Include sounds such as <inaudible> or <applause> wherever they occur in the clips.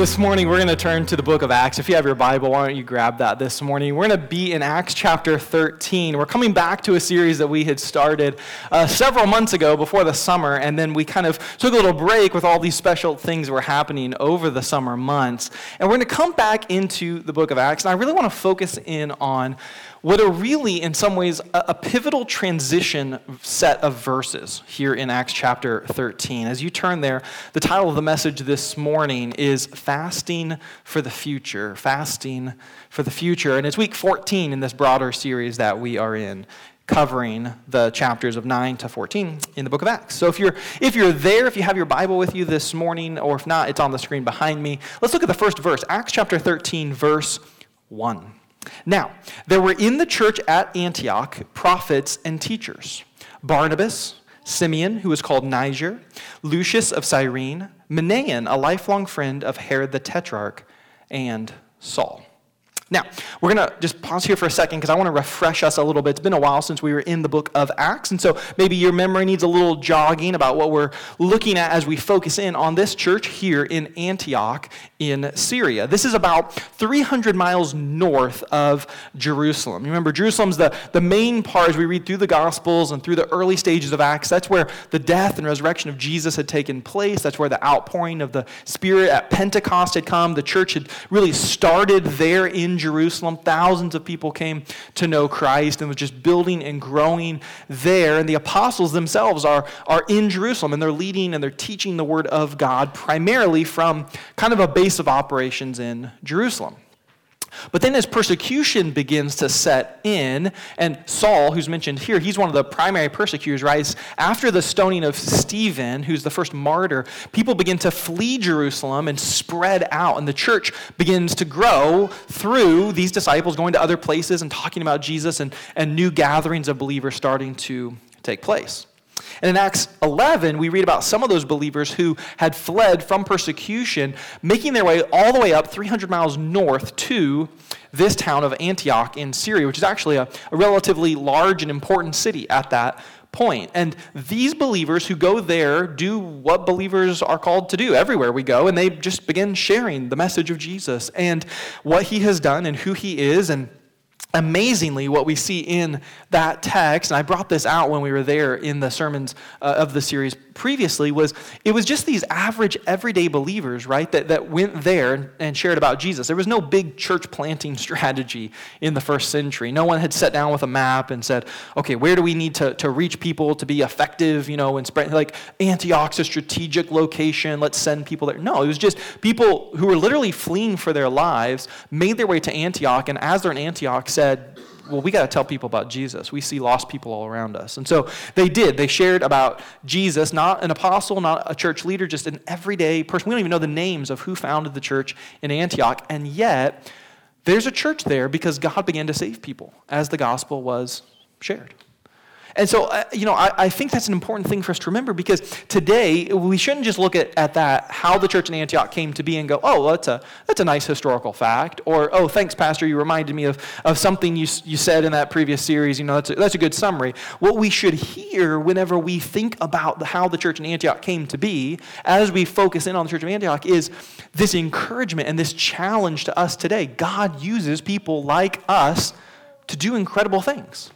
This morning, we're going to turn to the book of Acts. If you have your Bible, why don't you grab that this morning? We're going to be in Acts chapter 13. We're coming back to a series that we had started uh, several months ago before the summer, and then we kind of took a little break with all these special things that were happening over the summer months. And we're going to come back into the book of Acts, and I really want to focus in on what are really, in some ways, a, a, pivotal transition set of verses here in Acts chapter 13. As you turn there, the title of the message this morning is Fasting for the Future. Fasting for the Future. And it's week 14 in this broader series that we are in covering the chapters of 9 to 14 in the book of acts so if you're if you're there if you have your bible with you this morning or if not it's on the screen behind me let's look at the first verse acts chapter 13 verse 1 now, there were in the church at Antioch prophets and teachers Barnabas, Simeon, who was called Niger, Lucius of Cyrene, Manaen, a lifelong friend of Herod the Tetrarch, and Saul. Now, we're going to just pause here for a second because I want to refresh us a little bit. It's been a while since we were in the book of Acts, and so maybe your memory needs a little jogging about what we're looking at as we focus in on this church here in Antioch in Syria. This is about 300 miles north of Jerusalem. You Remember, Jerusalem's the, the main part as we read through the Gospels and through the early stages of Acts. That's where the death and resurrection of Jesus had taken place. That's where the outpouring of the Spirit at Pentecost had come. The church had really started there in Jerusalem. Thousands of people came to know Christ and was just building and growing there. And the apostles themselves are, are in Jerusalem and they're leading and they're teaching the word of God primarily from kind of a base of operations in Jerusalem. But then as persecution begins to set in, and Saul, who's mentioned here, he's one of the primary persecutors, right? After the stoning of Stephen, who's the first martyr, people begin to flee Jerusalem and spread out, and the church begins to grow through these disciples going to other places and talking about Jesus, and, and new gatherings of believers starting to take place. And in Acts 11, we read about some of those believers who had fled from persecution, making their way all the way up 300 miles north to this town of Antioch in Syria, which is actually a, a relatively large and important city at that point. And these believers who go there do what believers are called to do everywhere we go, and they just begin sharing the message of Jesus and what he has done and who he is and amazingly, what we see in that text, and I brought this out when we were there in the sermons uh, of the series previously, was it was just these average, everyday believers, right, that, that went there and shared about Jesus. There was no big church planting <laughs> strategy in the first century. No one had sat down with a map and said, okay, where do we need to, to reach people to be effective, you know, and spread, like Antioch's a strategic location, let's send people there. No, it was just people who were literally fleeing for their lives, made their way to Antioch, and as they're in Antioch, said, well, we got to tell people about Jesus. We see lost people all around us. And so they did. They shared about Jesus, not an apostle, not a church leader, just an everyday person. We don't even know the names of who founded the church in Antioch. And yet, there's a church there because God began to save people as the gospel was shared. And so, uh, you know, I, I, think that's an important thing for us to remember because today we shouldn't just look at, at that, how the church in Antioch came to be and go, oh, well, that's, a, that's a nice historical fact. Or, oh, thanks, Pastor, you reminded me of, of something you, you said in that previous series. You know, that's a, that's a good summary. What we should hear whenever we think about how the church in Antioch came to be, as we focus in on the church of Antioch, is this encouragement and this challenge to us today. God uses people like us to do incredible things.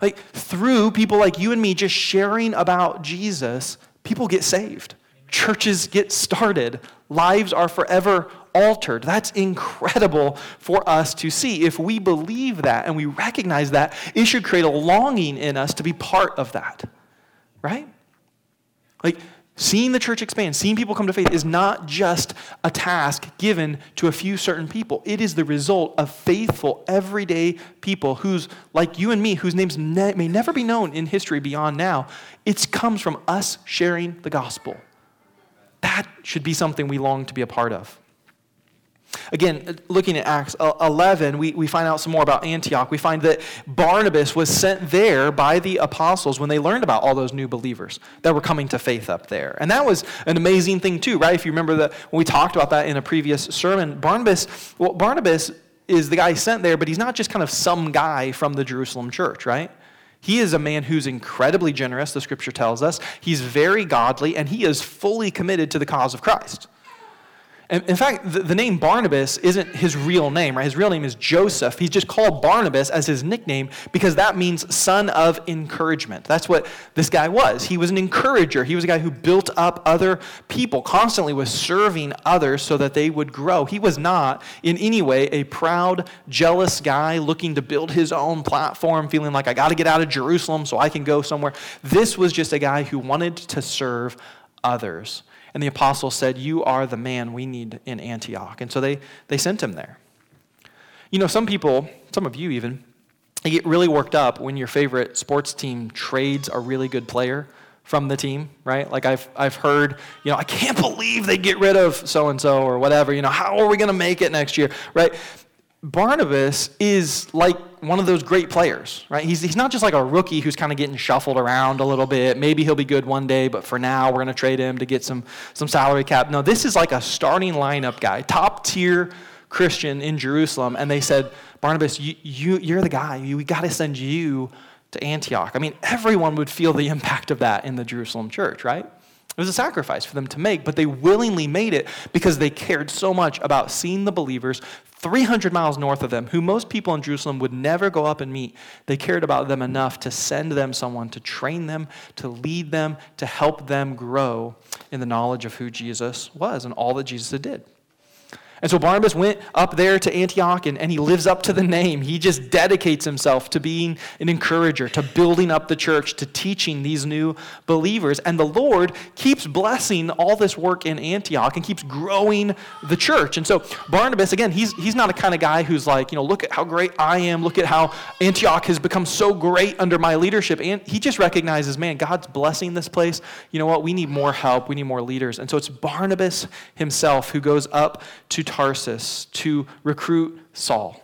Like through people like you and me just sharing about Jesus, people get saved. Churches get started. Lives are forever altered. That's incredible for us to see. If we believe that and we recognize that, it should create a longing in us to be part of that. Right? Like Seeing the church expand, seeing people come to faith is not just a task given to a few certain people. It is the result of faithful, everyday people whose, like you and me, whose names ne- may never be known in history beyond now. It comes from us sharing the gospel. That should be something we long to be a part of. Again, looking at Acts 11, we, we find out some more about Antioch. We find that Barnabas was sent there by the apostles when they learned about all those new believers that were coming to faith up there. And that was an amazing thing, too, right? If you remember that when we talked about that in a previous sermon, Barnabas, well, Barnabas is the guy sent there, but he's not just kind of some guy from the Jerusalem church, right? He is a man who's incredibly generous, the scripture tells us. He's very godly, and he is fully committed to the cause of Christ. In fact, the, the, name Barnabas isn't his real name, right? His real name is Joseph. He's just called Barnabas as his nickname because that means son of encouragement. That's what this guy was. He was an encourager. He was a guy who built up other people, constantly was serving others so that they would grow. He was not in any way a proud, jealous guy looking to build his own platform, feeling like I got to get out of Jerusalem so I can go somewhere. This was just a guy who wanted to serve others. And the apostles said, You are the man we need in Antioch. And so they, they sent him there. You know, some people, some of you even, they get really worked up when your favorite sports team trades a really good player from the team, right? Like I've, I've heard, you know, I can't believe they get rid of so and so or whatever. You know, how are we going to make it next year, right? Barnabas is like one of those great players, right? He's, he's not just like a rookie who's kind of getting shuffled around a little bit. Maybe he'll be good one day, but for now, we're going to trade him to get some, some salary cap. No, this is like a starting lineup guy, top tier Christian in Jerusalem. And they said, Barnabas, you, you, you're the guy. we got to send you to Antioch. I mean, everyone would feel the <laughs> impact of that in the Jerusalem church, right? It was a sacrifice for them to make, but they willingly made it because they cared so much about seeing the believers 300 miles north of them, who most people in Jerusalem would never go up and meet. They cared about them enough to send them someone to train them, to lead them, to help them grow in the knowledge of who Jesus was and all that Jesus did. And so Barnabas went up there to Antioch and, and he lives up to the name. He just dedicates himself to being an encourager, to building up the church, to teaching these new believers. And the Lord keeps blessing all this work in Antioch and keeps growing the church. And so Barnabas, again, he's, he's not a kind of guy who's like, you know, look at how great I am. Look at how Antioch has become so great under my leadership. And he just recognizes, man, God's blessing this place. You know what? We need more help. We need more leaders. And so it's Barnabas himself who goes up to Tarsus to recruit Saul.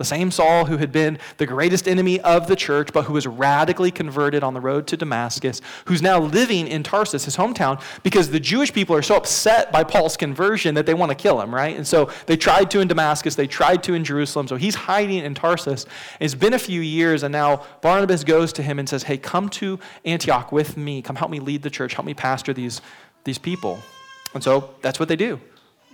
The same Saul who had been the greatest enemy of the church, but who was radically converted on the road to Damascus, who's now living in Tarsus, his hometown, because the Jewish people are so upset by Paul's conversion that they want to kill him, right? And so they tried to in Damascus, they tried to in Jerusalem, so he's hiding in Tarsus. It's been a few years, and now Barnabas goes to him and says, Hey, come to Antioch with me. Come help me lead the church, help me pastor these, these people. And so that's what they do.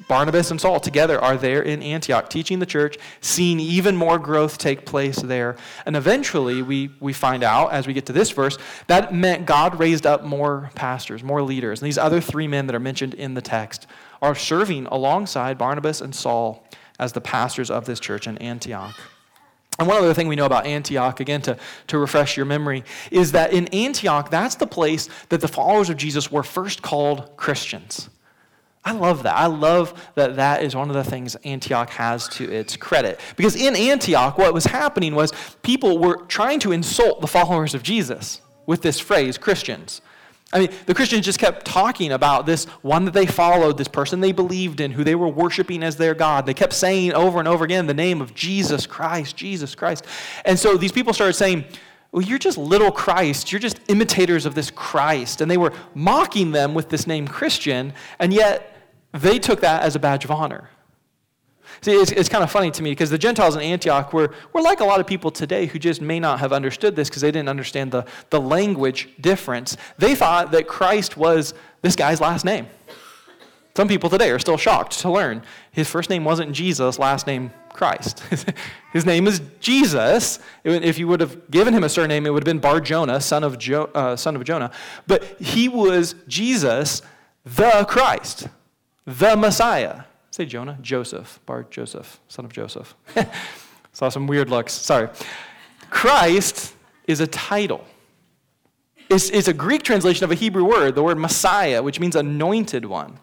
Barnabas and Saul together are there in Antioch, teaching the church, seeing even more growth take place there. And eventually, we, we find out, as we get to this verse, that meant God raised up more pastors, more leaders. And these other three men that are mentioned in the text are serving alongside Barnabas and Saul as the pastors of this church in Antioch. And one other thing we know about Antioch, again, to, to refresh your memory, is that in Antioch, that's the place that the followers of Jesus were first called Christians. I love that. I love that that is one of the things Antioch has to its credit. Because in Antioch, what was happening was people were trying to insult the followers of Jesus with this phrase, Christians. I mean, the Christians just kept talking about this one that they followed, this person they believed in, who they were worshiping as their God. They kept saying over and over again the name of Jesus Christ, Jesus Christ. And so these people started saying, well, you're just little Christ. You're just imitators of this Christ. And they were mocking them with this name Christian, and yet they took that as a badge of honor. See, it's, it's kind of funny to me because the Gentiles in Antioch were, were like a lot of people today who just may not have understood this because they didn't understand the, the language difference. They thought that Christ was this guy's last name. Some people today are still shocked to learn his first name wasn't Jesus, last name Christ. <laughs> his name is Jesus. If you would have given him a surname, it would have been Bar Jonah, son jo- uh, son of Jonah. But he was Jesus, the Christ the Messiah. Say Jonah, Joseph, Bar Joseph, son of Joseph. <laughs> Saw some weird looks. Sorry. Christ is a title. It's, it's a Greek translation of a Hebrew word, the word Messiah, which means anointed one.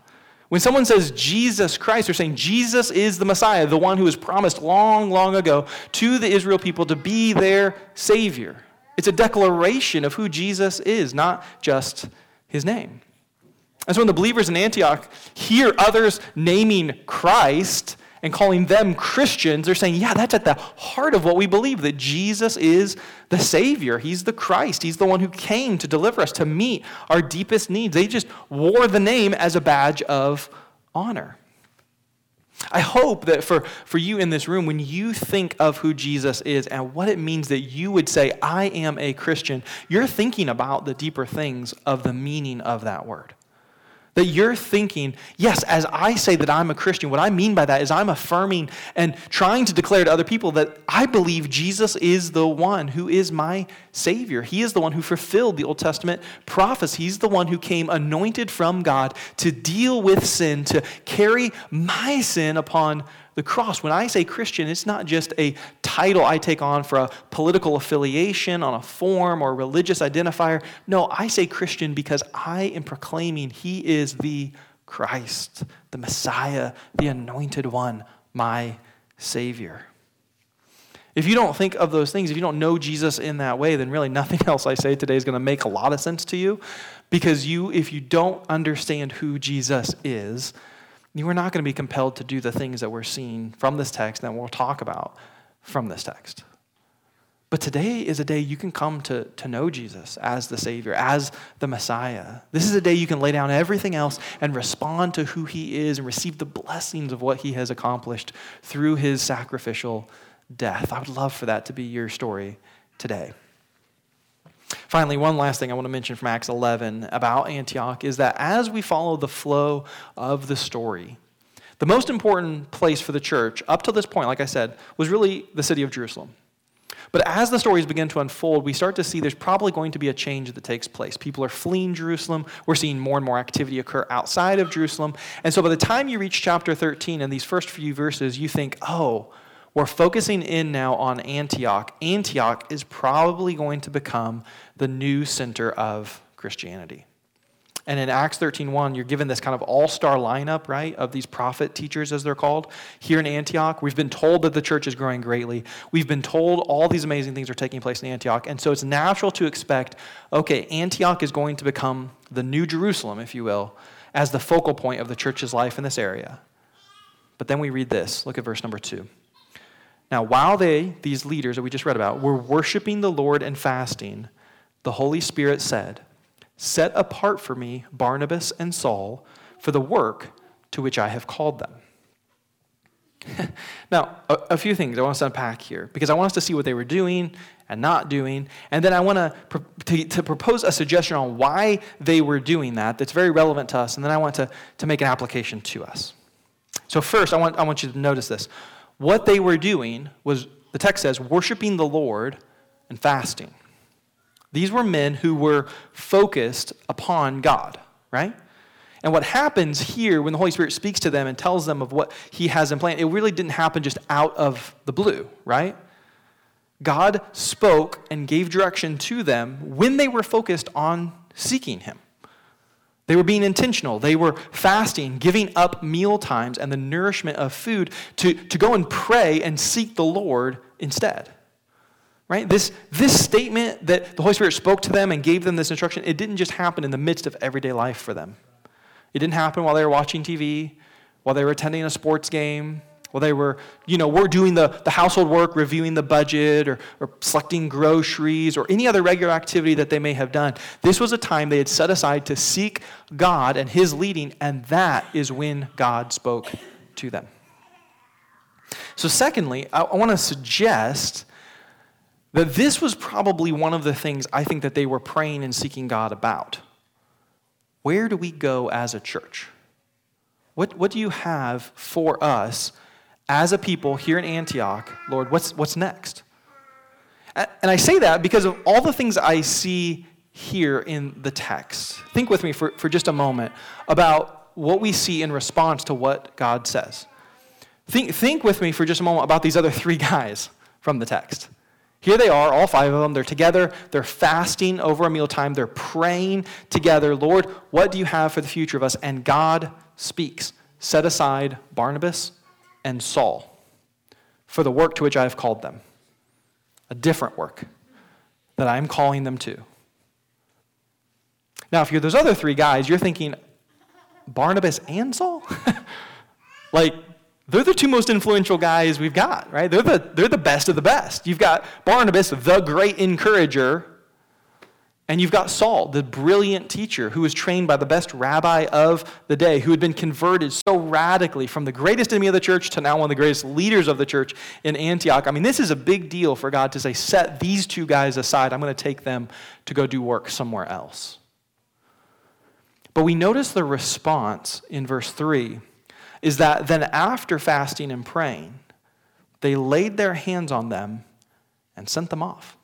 When someone says Jesus Christ, they're saying Jesus is the Messiah, the one who was promised long, long ago to the Israel people to be their Savior. It's a declaration of who Jesus is, not just his name. And so when the believers in Antioch hear others naming Christ and calling them Christians, they're saying, yeah, that's at the heart of what we believe that Jesus is the Savior. He's the Christ. He's the one who came to deliver us, to meet our deepest needs. They just wore the name as a badge of honor. I hope that for, for you in this room, when you think of who Jesus is and what it means that you would say, I am a Christian, you're thinking about the deeper things of the meaning of that word That you're thinking, yes, as I say that I'm a Christian, what I mean by that is I'm affirming and trying to declare to other people that I believe Jesus is the one who is my Savior. He is the one who fulfilled the Old Testament prophets. He's the one who came anointed from God to deal with sin, to carry my sin upon the cross. When I say Christian, it's not just a title I take on for a political affiliation on a form or religious identifier. No, I say Christian because I am proclaiming He is the Christ, the Messiah, the anointed one, my Savior. If you don't think of those things, if you don't know Jesus in that way, then really nothing <laughs> else I say today is going to make a lot of sense to you because you if you don't understand who Jesus is, you are not going to be compelled to do the things that we're seeing from this text that we'll talk about from this text. But today is a day you can come to, to know Jesus as the Savior, as the Messiah. This is a day you can lay down everything else and respond to who He is and receive the blessings of what He has accomplished through His sacrificial death. I would love for that to be your story today. Finally, one last thing I want to mention from Acts 11 about Antioch is that as we follow the flow of the story, the most important place for the church up to this point, like I said, was really the city of Jerusalem. But as the stories begin to unfold, we start to see there's probably going to be a change that takes place. People are fleeing Jerusalem. We're seeing more and more activity occur outside of Jerusalem. And so by the time you reach chapter 13 and these first few verses, you think, oh, we're focusing in now on Antioch. Antioch is probably going to become the new center of Christianity. And in Acts 13:1, you're given this kind of all-star lineup, right, of these prophet teachers as they're called. Here in Antioch, we've been told that the church is growing greatly. We've been told all these amazing things are taking place in Antioch. And so it's natural to expect, okay, Antioch is going to become the new Jerusalem, if you will, as the focal point of the church's life in this area. But then we read this. Look at verse number 2. Now, while they, these leaders that we just read about, were worshiping the Lord and fasting, the Holy Spirit said, Set apart for me Barnabas and Saul for the work to which I have called them. <laughs> now, a, a, few things I want us to unpack here because I want us to see what they were doing and not doing. And then I want to, to, to propose a suggestion on why they were doing that that's very relevant to us. And then I want to, to make an application to us. So, first, I want, I want you to notice this. What they were doing was, the text says, worshiping the Lord and fasting. These were men who were focused upon God, right? And what happens here when the Holy Spirit speaks to them and tells them of what He has in plan, it really didn't happen just out of the blue, right? God spoke and gave direction to them when they were focused on seeking Him. They were being intentional. They were fasting, giving up meal times and the nourishment of food to, to go and pray and seek the Lord instead. Right? This, this statement that the Holy Spirit spoke to them and gave them this instruction, it didn't just happen in the midst of everyday life for them. It didn't happen while they were watching TV, while they were attending a sports game, while they were, you know, we're doing the, the household work, reviewing the budget, or, or selecting groceries, or any other regular activity that they may have done. This was a time they had set aside to seek God and His leading, and that is when God spoke to them. So, secondly, I, I want to suggest that this was probably one of the things I think that they were praying and seeking God about. Where do we go as a church? What, what do you have for us as a people here in Antioch, Lord, what's, what's next? And I say that because of all the things I see here in the text. Think with me for, for just a moment about what we see in response to what God says. Think, think with me for just a moment about these other three guys from the text. Here they are, all five of them. They're together. They're fasting over a mealtime. They're praying together. Lord, what do you have for the future of us? And God speaks. Set aside Barnabas and Saul for the work to which I have called them. A different work that I am calling them to. Now, if you're those other three guys, you're thinking, Barnabas and Saul? <laughs> like, they're the two most influential guys we've got, right? They're the, they're the best of the best. You've got Barnabas, the great encourager, and you've got Saul, the brilliant teacher who was trained by the best rabbi of the day, who had been converted so radically from the greatest enemy of the church to now one of the greatest leaders of the church in Antioch. I mean, this is a big deal for God to say, set these two guys aside. I'm going to take them to go do work somewhere else. But we notice the response in verse 3 is that then after fasting and praying, they laid their hands on them and sent them off.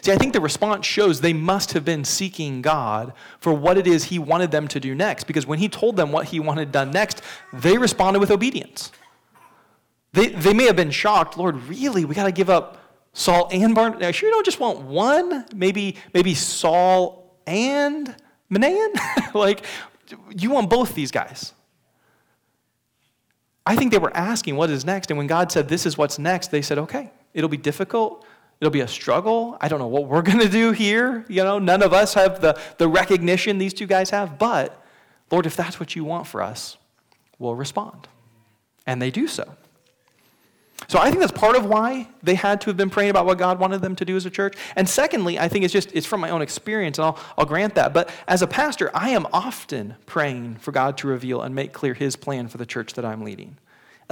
See, I think the response shows they must have been seeking God for what it is He wanted them to do next, because when He told them what He wanted done next, they responded with obedience. They, they may have been shocked, Lord, really? We got to give up Saul and Barnabas? Sure, you don't just want one? Maybe, maybe Saul and Manaen? <laughs> like, you want both these guys. I think they were asking what is next. And when God said, This is what's next, they said, Okay, it'll be difficult. It'll be a struggle. I don't know what we're <laughs> going to do here. You know, none of us have the, the recognition these two guys have. But, Lord, if that's what you want for us, we'll respond. And they do so. So I think that's part of why they had to have been praying about what God wanted them to do as a church. And secondly, I think it's just it's from my own experience, and I'll, I'll grant that. But as a pastor, I am often praying for God to reveal and make clear his plan for the church that I'm leading.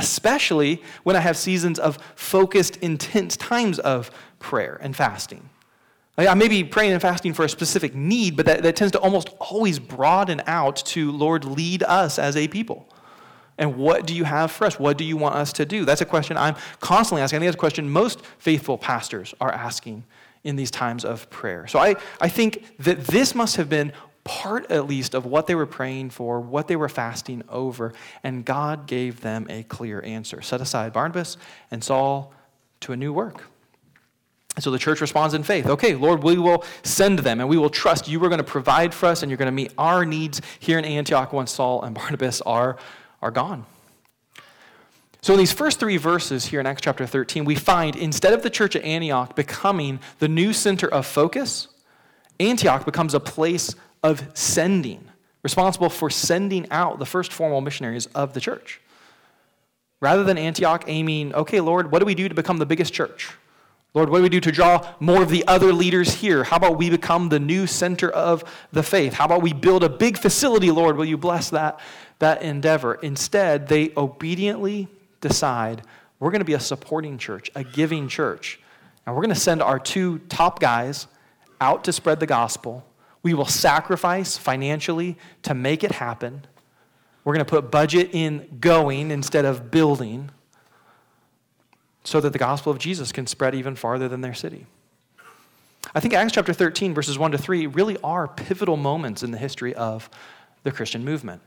Especially when I have seasons of focused, intense times of prayer and fasting. I may be praying and fasting for a specific need, but that, that tends to almost always broaden out to, Lord, lead us as a people. And what do you have for us? What do you want us to do? That's a question I'm constantly asking. I think that's a question most faithful pastors are asking in these times of prayer. So I, I think that this must have been part, at least, of what they were praying for, what they were fasting over, and God gave them a clear answer. Set aside Barnabas and Saul to a new work. So the church responds in faith. Okay, Lord, we will send them and we will trust you are going to provide for us and you're going to meet our needs here in Antioch once Saul and <laughs> Barnabas are are gone. So, in these first three verses here in Acts chapter 13, we find instead of the church at Antioch becoming the new center of focus, Antioch becomes a place of sending, responsible for sending out the first formal missionaries of the church. Rather than Antioch aiming, okay, Lord, what do we do to become the biggest church? Lord, what do we do to draw more of the other leaders here? How about we become the new center of the faith? How about we build a big facility, Lord? Will you bless that? that endeavor. Instead, they obediently decide we're going to be a supporting church, a giving church. And we're going to send our two top guys out to spread the gospel. We will sacrifice financially to make it happen. We're going to put budget in going instead of building so that the gospel of Jesus can spread even farther than their city. I think Acts chapter 13, verses 1 to 3, really are pivotal moments in the history of the Christian movement.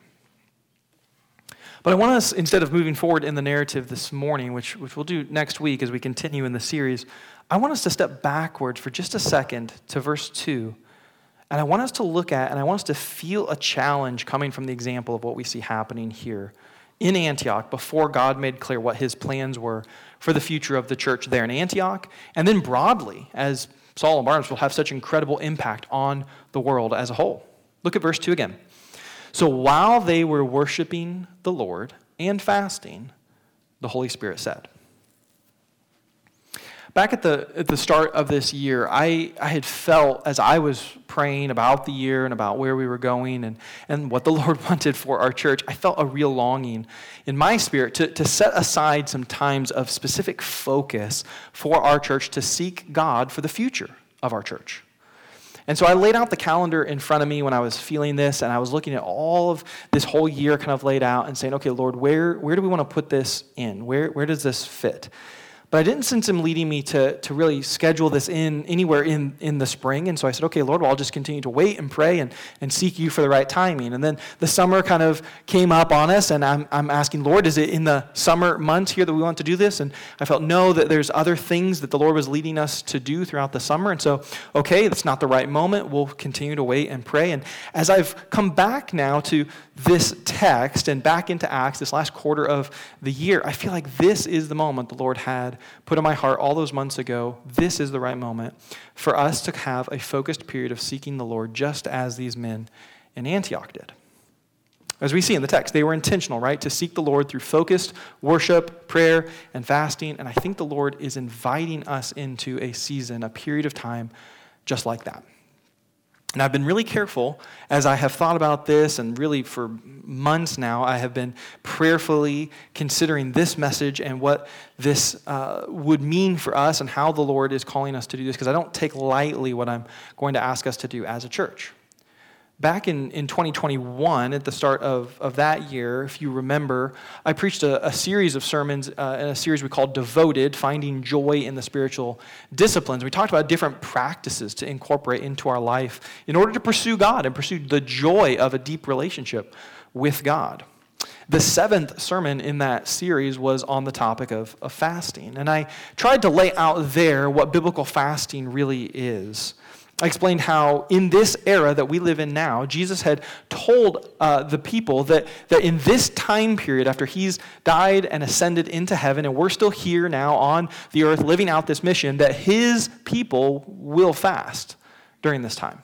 But I want us, instead of moving forward in the narrative this morning, which, which we'll do next week as we continue in the series, I want us to step backwards for just a second to verse 2. And I want us to look at, and I want us to feel a challenge coming from the example of what we see happening here in Antioch before God made clear what his plans were for the future of the church there in Antioch, and then broadly, as Saul and Barnabas will have such incredible impact on the world as a whole. Look at verse 2 again. So while they were worshiping the Lord and fasting, the Holy Spirit said. Back at the, at the start of this year, I, I had felt as I was praying about the year and about where we were going and, and what the <laughs> Lord wanted for our church, I felt a real longing in my spirit to, to set aside some times of specific focus for our church to seek God for the future of our church. And so I laid out the calendar in front of me when I was feeling this, and I was looking at all of this whole year kind of laid out and saying, okay, Lord, where, where do we want to put this in? Where, where does this fit? But I didn't sense him leading me to, to really schedule this in anywhere in, in the spring. And so I said, okay, Lord, well, I'll just continue to wait and pray and, and seek you for the right timing. And then the summer kind of came up on us, and I'm, I'm asking, Lord, is it in the summer months here that we want to do this? And I felt, no, that there's other things that the Lord was leading us to do throughout the summer. And so, okay, it's not the right moment. We'll continue to wait and pray. And as I've come back now to this text and back into Acts, this last quarter of the year, I feel like this is the moment the Lord had put in my heart all those months ago. This is the right moment for us to have a focused period of seeking the Lord, just as these men in Antioch did. As we see in the text, they were intentional, right? To seek the Lord through focused worship, prayer, and fasting. And I think the Lord is inviting us into a season, a period of time just like that. And I've been really careful as I have thought about this, and really for months now, I have been prayerfully considering this message and what this uh, would mean for us and how the Lord is calling us to do this, because I don't take lightly what I'm going to ask us to do as a church. Back in, in 2021, at the start of, of that year, if you remember, I preached a, a series of sermons uh, in a series we called Devoted Finding Joy in the Spiritual Disciplines. We talked about different practices to incorporate into our life in order to pursue God and pursue the joy of a deep relationship with God. The seventh sermon in that series was on the topic of, of fasting. And I tried to lay out there what biblical fasting really is. I explained how in this era that we live in now, Jesus had told uh, the people that, that in this time period, after he's died and ascended into heaven, and we're still here now on the earth living out this mission, that his people will fast during this time.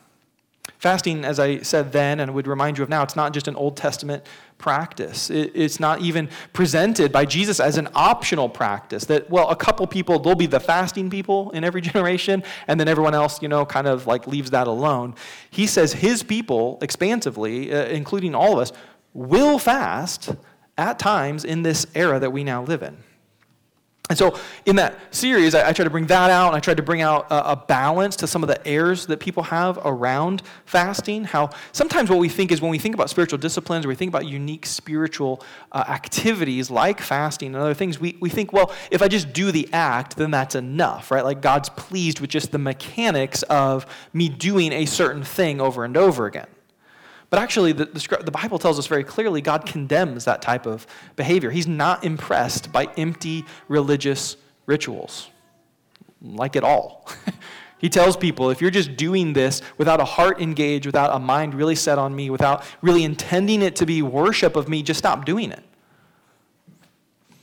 Fasting, as I said then and would remind you of now, it's not just an Old Testament practice. it's not even presented by Jesus as an optional practice that, well, a couple people, they'll be the fasting people in every <laughs> generation, and then everyone else, you know, kind of like leaves that alone. He says his people, expansively, uh, including all of us, will fast at times in this era that we now live in. And so, in that series, I, I tried to bring that out, and I tried to bring out a, a, balance to some of the errors that people have around fasting. How sometimes what we think is when we think about spiritual disciplines or we think about unique spiritual uh, activities like fasting and other things, we, we think, well, if I just do the act, then that's enough, right? Like God's pleased with just the mechanics of me doing a certain thing over and over again. But actually, the, the, the, Bible tells us very clearly God condemns that type of behavior. He's not impressed by empty religious rituals, like at all. <laughs> he tells people if you're just doing this without a heart engaged, without a mind really set on me, without really intending it to be worship of me, just stop doing it.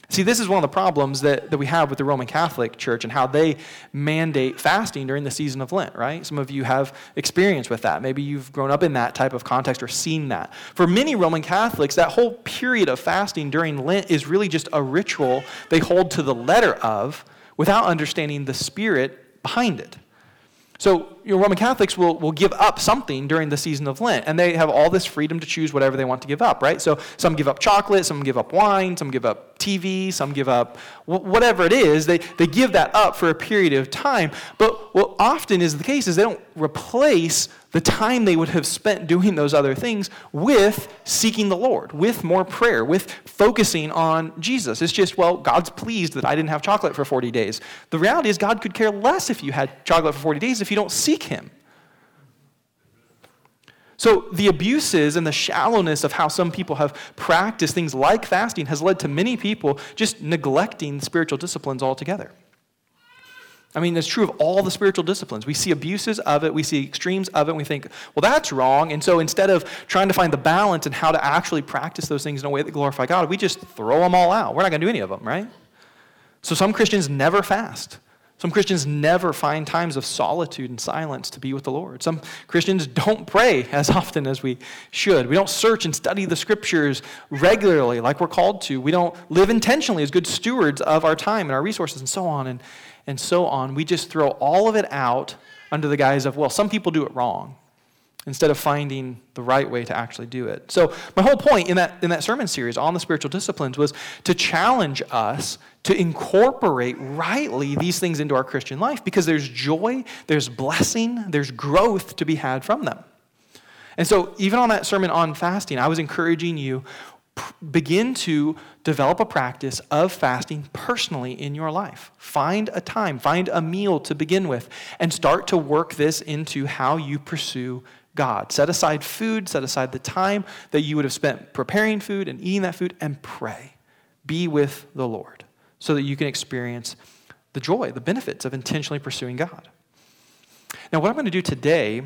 See, this is one of the problems that, that we have with the Roman Catholic Church and how they mandate fasting during the season of Lent, right? Some of you have experience with that. Maybe you've grown up in that type of context or seen that. For many Roman Catholics, that whole period of fasting during Lent is really just a ritual they hold to the letter of without understanding the spirit behind it. So, you know, Roman Catholics will, will give up something during the season of Lent, and they have all this freedom to choose whatever they want to give up, right? So, some give up chocolate, some give up wine, some give up TV, some give up whatever it is. They, they give that up for a period of time. But what often is the case is they don't replace the time they would have spent doing those other things with seeking the Lord, with more prayer, with focusing on Jesus. It's just, well, God's pleased that I didn't have chocolate for 40 days. The reality is, God could care less if you had chocolate for 40 days if you don't seek Him. So, the abuses and the shallowness of how some people have practiced things like fasting has led to many people just neglecting spiritual disciplines altogether. I mean, it's true of all the spiritual disciplines. We see abuses of it, we see extremes of it, and we think, well, that's wrong. And so instead of trying to find the balance and how to actually practice those things in a way that glorify God, we just throw them all out. We're not going to do any of them, right? So some Christians never fast. Some Christians never find times of solitude and silence to be with the Lord. Some Christians don't pray as often as we should. We don't search and study the scriptures regularly like we're called to. We don't live intentionally as good stewards of our time and our resources and so on. And and so on, we just throw all of it out under the guise of, well, some people do it wrong, instead of finding the right way to actually do it. So, my whole point in that, in that sermon series on the spiritual disciplines was to challenge us to incorporate rightly these things into our Christian life because there's joy, there's blessing, there's growth to be had from them. And so, even on that sermon on fasting, I was encouraging you begin to develop a practice of fasting personally in your life. Find a time, find a meal to begin with, and start to work this into how you pursue God. Set aside food, set aside the time that you would have spent preparing food and eating that food, and pray. Be with the Lord so that you can experience the joy, the benefits of intentionally pursuing God. Now, what I'm going to do today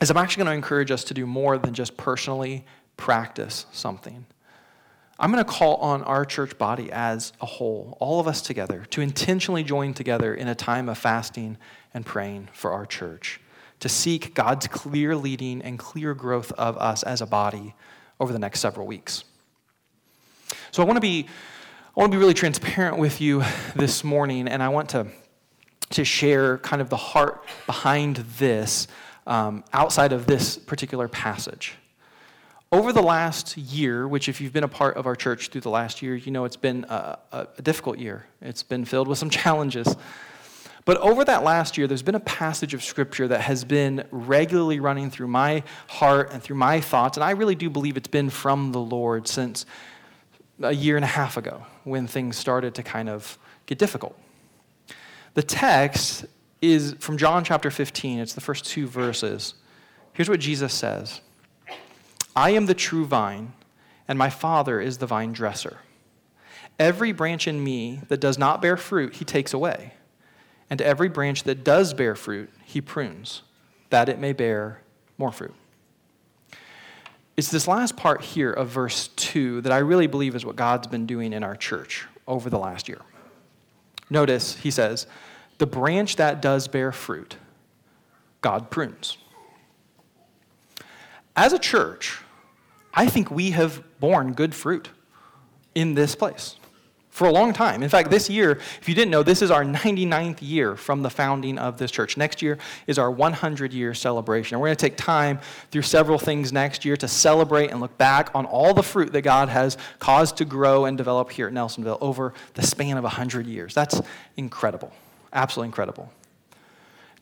is I'm actually going to encourage us to do more than just personally practice something. I'm going to call on our church body as a whole, all of us together, to intentionally join together in a time of fasting and praying for our church, to seek God's clear leading and clear growth of us as a body over the next several weeks. So I want to be, I want to be really transparent with you this morning, and I want to, to share kind of the heart behind this um, outside of this particular passage over the last year, which, if you've been a part of our church through the last year, you know it's been a, a, difficult year. It's been filled with some <laughs> challenges. But over that last year, there's been a passage of Scripture that has been regularly running through my heart and through my thoughts, and I really do believe it's been from the Lord since a year and a half ago when things started to kind of get difficult. The text is from John chapter 15, it's the first two verses. Here's what Jesus says I am the true vine, and my Father is the vine dresser. Every branch in me that does not bear fruit, he takes away. And every branch that does bear fruit, he prunes, that it may bear more fruit. It's this last part here of verse 2 that I really believe is what God's been doing in our church over the last year. Notice, he says, the branch that does bear fruit, God prunes. As a church, I think we have borne good fruit in this place for a long time. In fact, this year, if you didn't know, this is our 99th year from the founding of this church. Next year is our 100 year celebration. And we're going to take time through several things next year to celebrate and look back on all the fruit that God has caused to grow and develop here at Nelsonville over the span of 100 years. That's incredible. Absolutely incredible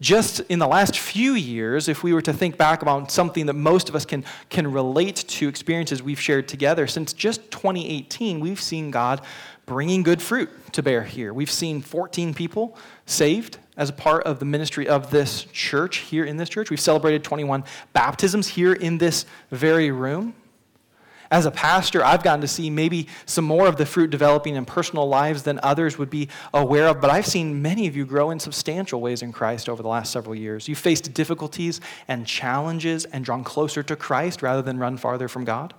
just in the last few years, if we were to think back about something that most of us can, can relate to experiences we've shared together, since just 2018, we've seen God bringing good fruit to bear here. We've seen 14 people saved as a part of the ministry of this church here in this church. We've celebrated 21 baptisms here in this very room as a pastor, I've gotten to see maybe some more of the fruit developing in personal lives than others would be aware of, but I've seen many of you grow in substantial ways in Christ over the last several years. You've faced difficulties and challenges and drawn closer to Christ rather than run farther from God.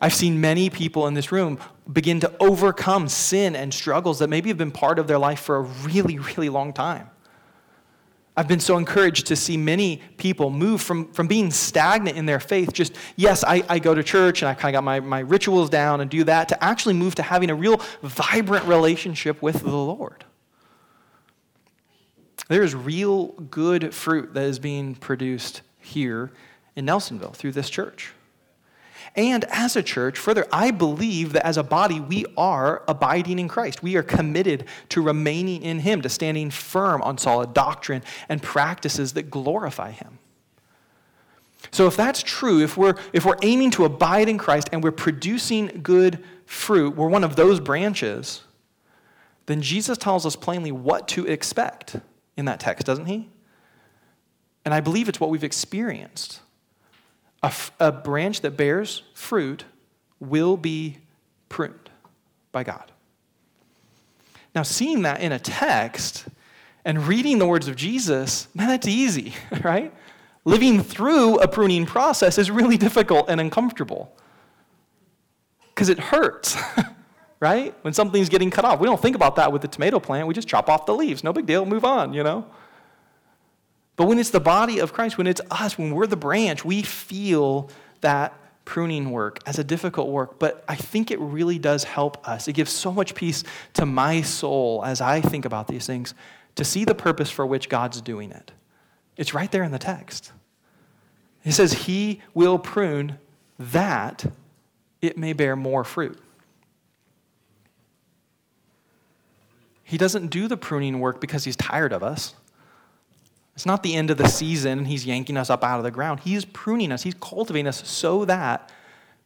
I've seen many people in this room begin to overcome sin and struggles that maybe have been part of their life for a really, really long time. I've been so encouraged to see many people move from, from being stagnant in their faith, just, yes, I, I go to church and I kind of got my, my rituals down and do that, to actually move to having a real vibrant relationship with the Lord. There is real good fruit that is being produced here in Nelsonville through this church. And as a church, further, I believe that as a body, we are abiding in Christ. We are committed to remaining in Him, to standing firm on solid doctrine and practices that glorify Him. So, if that's true, if we're, if we're aiming to abide in Christ and we're producing good fruit, we're one of those branches, then Jesus tells us plainly what to expect in that text, doesn't he? And I believe it's what we've experienced. A, branch that bears fruit will be pruned by God. Now, seeing that in a text and reading the words of Jesus, man, that's easy, <laughs> right? Living through a pruning process is really difficult and uncomfortable because it hurts, <laughs> right? When something's getting cut off. We don't think about that with the tomato plant. We just chop off the leaves. No big deal, move on, you know? But when it's the body of Christ, when it's us, when we're the branch, we feel that pruning work as a difficult work, but I think it really does help us. It gives so much peace to my soul as I think about these things to see the purpose for which God's doing it. It's right there in the text. He says, He will prune that it may bear more fruit. He doesn't do the pruning work because He's tired of us. It's not the end of the season and he's yanking us up out of the ground. He is pruning us, he's cultivating us so that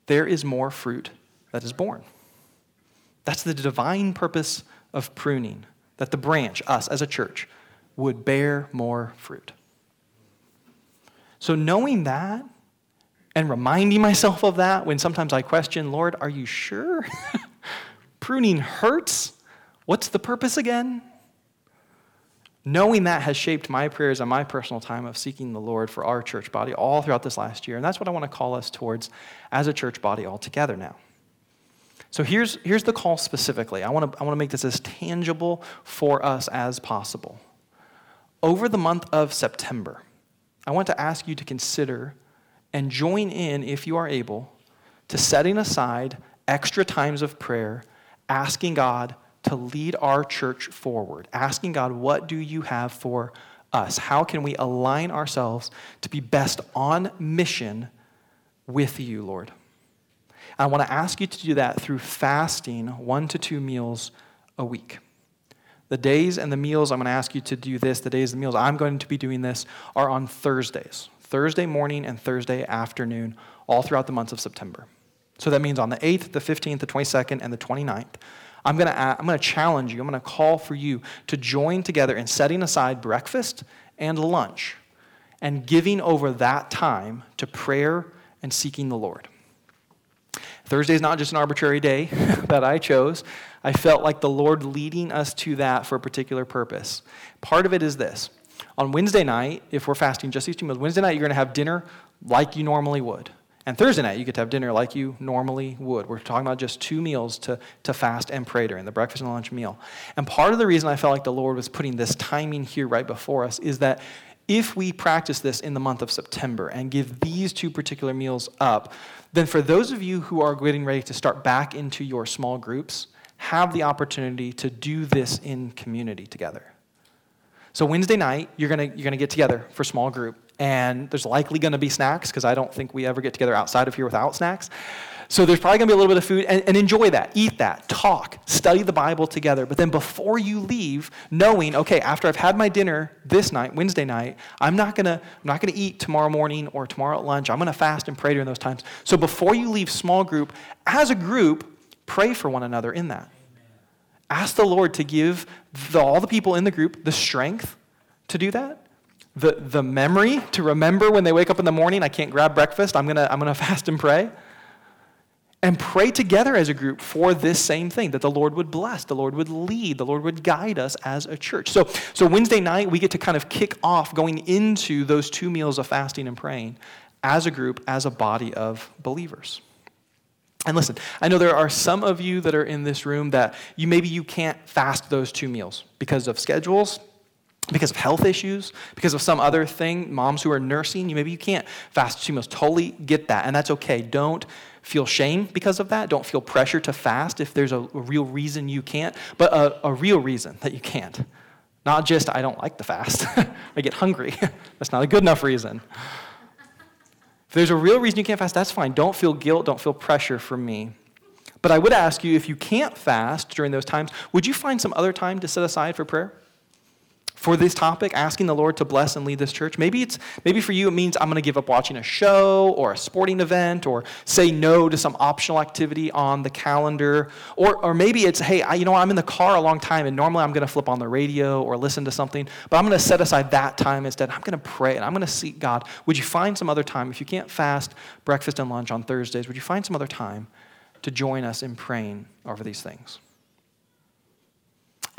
there is more fruit that is borne. That's the divine purpose of pruning, that the branch, us as a church, would bear more fruit. So, knowing that and reminding myself of that when sometimes I question, Lord, are you sure? <laughs> Pruning hurts. What's the purpose again? Knowing that has shaped my prayers and my personal time of seeking the Lord for our church body all throughout this last year. And that's what I want to call us towards as a church body all together now. So here's, here's the call specifically. I want, to, I want to make this as tangible for us as possible. Over the month of September, I want to ask you to consider and join in, if you are able, to setting aside extra times of prayer, asking God to lead our church forward, asking God, what do you have for us? How can we align ourselves to be best on mission with you, Lord? I want to ask you to do that through fasting one to two meals a week. The days and the meals I'm going to ask you to do this, the days and the meals I'm going to be doing this are on Thursdays. Thursday morning and Thursday afternoon, all throughout the months of September. So that means on the 8th, the 15th, the 22nd, and the 29th, I'm going to, uh, I'm going to challenge you, I'm going to call for you to join together in setting aside breakfast and lunch and giving over that time to prayer and seeking the Lord. Thursday is not just an arbitrary day <laughs> that I chose. I felt like the Lord leading us to that for a particular purpose. Part of it is this. On Wednesday night, if we're fasting just these two meals, Wednesday night you're going to have dinner like you normally would. And Thursday night, you get to have dinner like you normally would. We're talking about just two meals to, to fast and pray during the breakfast and lunch meal. And part of the reason I felt like the Lord was putting this timing here right before us is that if we practice this in the month of September and give these two particular meals up, then for those of you who are getting ready to start back into your small groups, have the opportunity to do this in community together. So Wednesday night, you're gonna, you're gonna get together for small group, and there's likely gonna be snacks, because I don't think we ever get together outside of here without snacks. So there's probably going to be a little bit of food, and, and, enjoy that. Eat that. Talk. Study the Bible together. But then before you leave, knowing, okay, after I've had my dinner this night, Wednesday night, I'm not going to I'm not going to eat tomorrow morning or tomorrow at lunch. I'm going to fast and pray during those times. So before you leave small group, as a group, pray for one another in that. Ask the Lord to give the, all the people in the group the strength to do that the, the memory to remember when they wake up in the morning, I can't grab breakfast, I'm going to I'm going <laughs> to fast and pray and pray together as a group for this same thing that the Lord would bless, the Lord would lead, the Lord would guide us as a church. So, so Wednesday night, we get to kind of kick off going into those two meals of fasting and praying as a group, as a body of believers. And listen, I know there are some of you that are in this room that you maybe you can't fast those two meals because of schedules, because of health issues, because of some other thing, moms who are nursing, you maybe you can't fast two meals. Totally get that, and that's okay. Don't feel shame because of that. Don't feel pressure to fast if there's a, a real reason you can't, but a, a, real reason that you can't. Not just, I don't like the fast, <laughs> I get hungry. <laughs> that's not a good enough reason. If there's a real reason you can't fast, that's fine. Don't feel guilt, don't feel pressure from me. But I would ask you if you can't fast during those times, would you find some other time to set aside for prayer? For this topic, asking the Lord to bless and lead this church. Maybe it's maybe for you it means I'm going to give up watching a show or a sporting event or say no to some optional activity on the calendar. Or, or maybe it's hey, I, you know I'm in the car a long time and normally I'm going to flip on the radio or listen to something, but I'm going to set aside that time instead. I'm going to pray and I'm going to seek God. Would you find some other time if you can't fast breakfast and lunch on Thursdays? Would you find some other time to join us in praying over these things?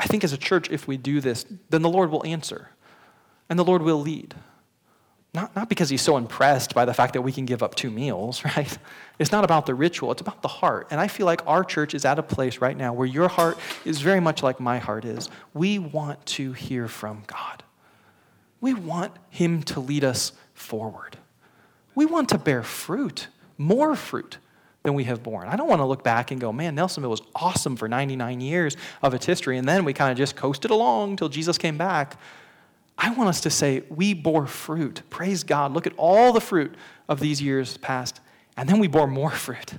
I think as a church, if we do this, then the Lord will answer and the Lord will lead. Not, not because he's so impressed by the fact that we can give up two meals, <laughs> right? It's not about the ritual, it's about the heart. And I feel like our church is at a place right now where your heart is very much like my heart is. We want to hear from God, we want him to lead us forward. We want to bear fruit, more fruit than we have borne. I don't want to look back and go, man, Nelsonville was awesome for 99 years of its history, and then we kind of just coasted along until Jesus came back. I want us to say, we bore fruit. Praise God. Look at all the fruit of these years past, and then we bore more <laughs> fruit.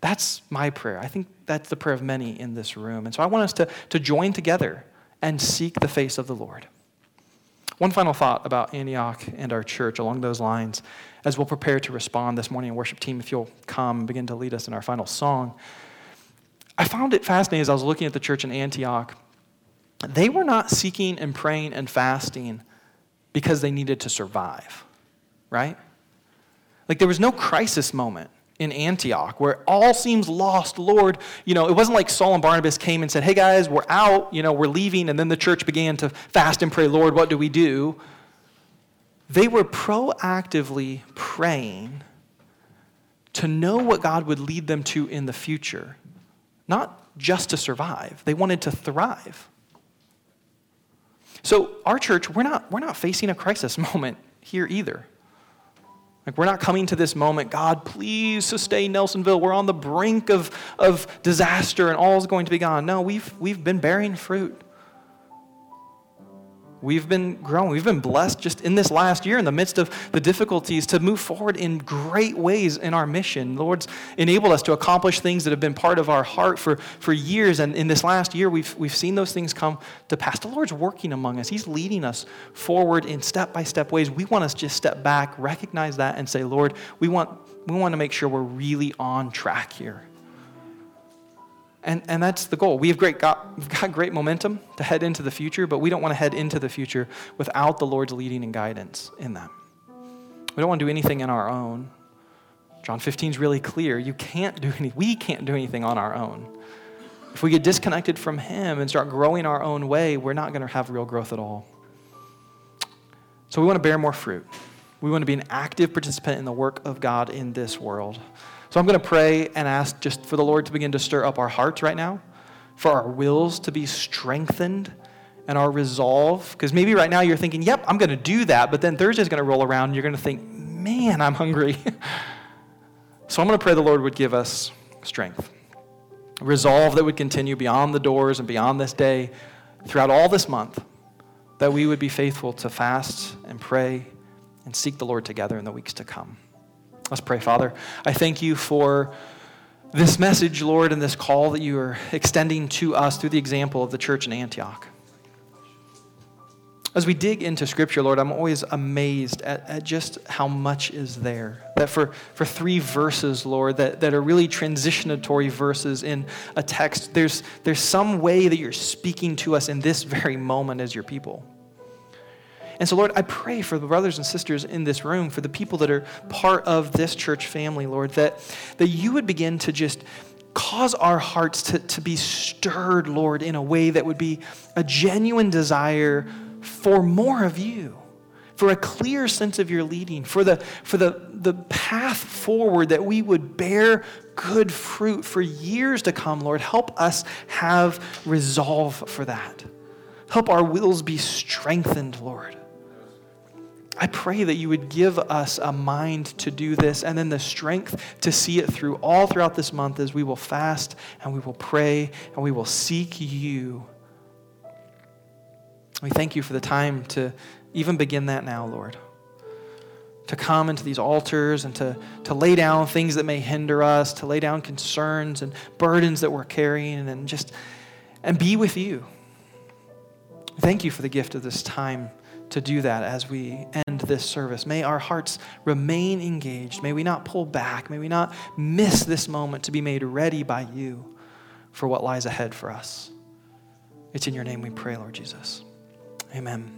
That's my prayer. I think that's the prayer of many in this room. And so I want us to, to join together and seek the face of the Lord. One final thought about Antioch and our church along those lines as we'll prepare to respond this morning. Worship team, if you'll come and begin to lead us in our final song. I found it fascinating as I was looking at the church in Antioch. They were not seeking and praying and fasting because they needed to survive, right? Like there was no crisis moment in Antioch where all seems lost. Lord, you know, it wasn't like Saul and Barnabas came and said, hey guys, we're out, you know, we're leaving. And then the church began to fast and pray, Lord, what do we do? They were proactively praying to know what God would lead them to in the future, not just to survive. They wanted to thrive. So, our church, we're not, we're not facing a crisis <laughs> moment here either. Like, we're not coming to this moment, God, please sustain Nelsonville. We're on the brink of, of disaster and all is going to be gone. No, we've, we've been bearing fruit. We've been growing. We've been blessed just in this last year, in the midst of the difficulties, to move forward in great ways in our mission. The Lord's enabled us to accomplish things that have been part of our heart for, for years. And in this last year, we've, we've seen those things come to pass. The Lord's working among us, He's leading us forward in step by step ways. We want to just step back, recognize that, and say, Lord, we want, we want to make sure we're really on track here. And, and that's the goal. We have great, got, we've got great momentum to head into the future, but we don't want to head into the future without the Lord's leading and guidance in that. We don't want to do anything in our own. John 15 is really clear. You can't do any, we can't do anything on our own. If we get disconnected from Him and start growing our own way, we're not going to have real growth at all. So we want to bear more fruit. We want to be an active participant in the work of God in this world. So I'm going to pray and ask just for the Lord to begin to stir up our hearts right now, for our wills to be strengthened and our resolve. Because maybe right now you're thinking, yep, I'm going to do that. But then Thursday's going to roll around and you're going to think, man, I'm hungry. <laughs> so I'm going to pray the Lord would give us strength, resolve that would continue beyond the doors and beyond this day, throughout all this month, that we would be faithful to fast and pray and seek the Lord together in the weeks to come. Let's pray, Father. I thank you for this message, Lord, and this call that you are extending to us through the example of the church in Antioch. As we dig into Scripture, Lord, I'm always amazed at, at just how much is there. That for, for three verses, Lord, that, that are really transitionatory verses in a text, there's, there's some way that you're speaking to us in this very moment as your people. And so, Lord, I pray for the brothers and sisters in this room, for the people that are part of this church family, Lord, that, that you would begin to just cause our hearts to, to be stirred, Lord, in a way that would be a genuine desire for more of you, for a clear sense of your leading, for the, for the, the path forward that we would bear good fruit for years to come, Lord. Help us have resolve for that. Help our wills be strengthened, Lord. I pray that you would give us a mind to do this and then the strength to see it through all throughout this month as we will fast and we will pray and we will seek you. We thank you for the time to even begin that now, Lord. To come into these altars and to, to lay down things that may hinder us, to lay down concerns and burdens that we're carrying and just and be with you. Thank you for the gift of this time to do that as we end this service. May our hearts remain engaged. May we not pull back. May we not miss this moment to be made ready by you for what lies ahead for us. It's in your name we pray, Lord Jesus. Amen.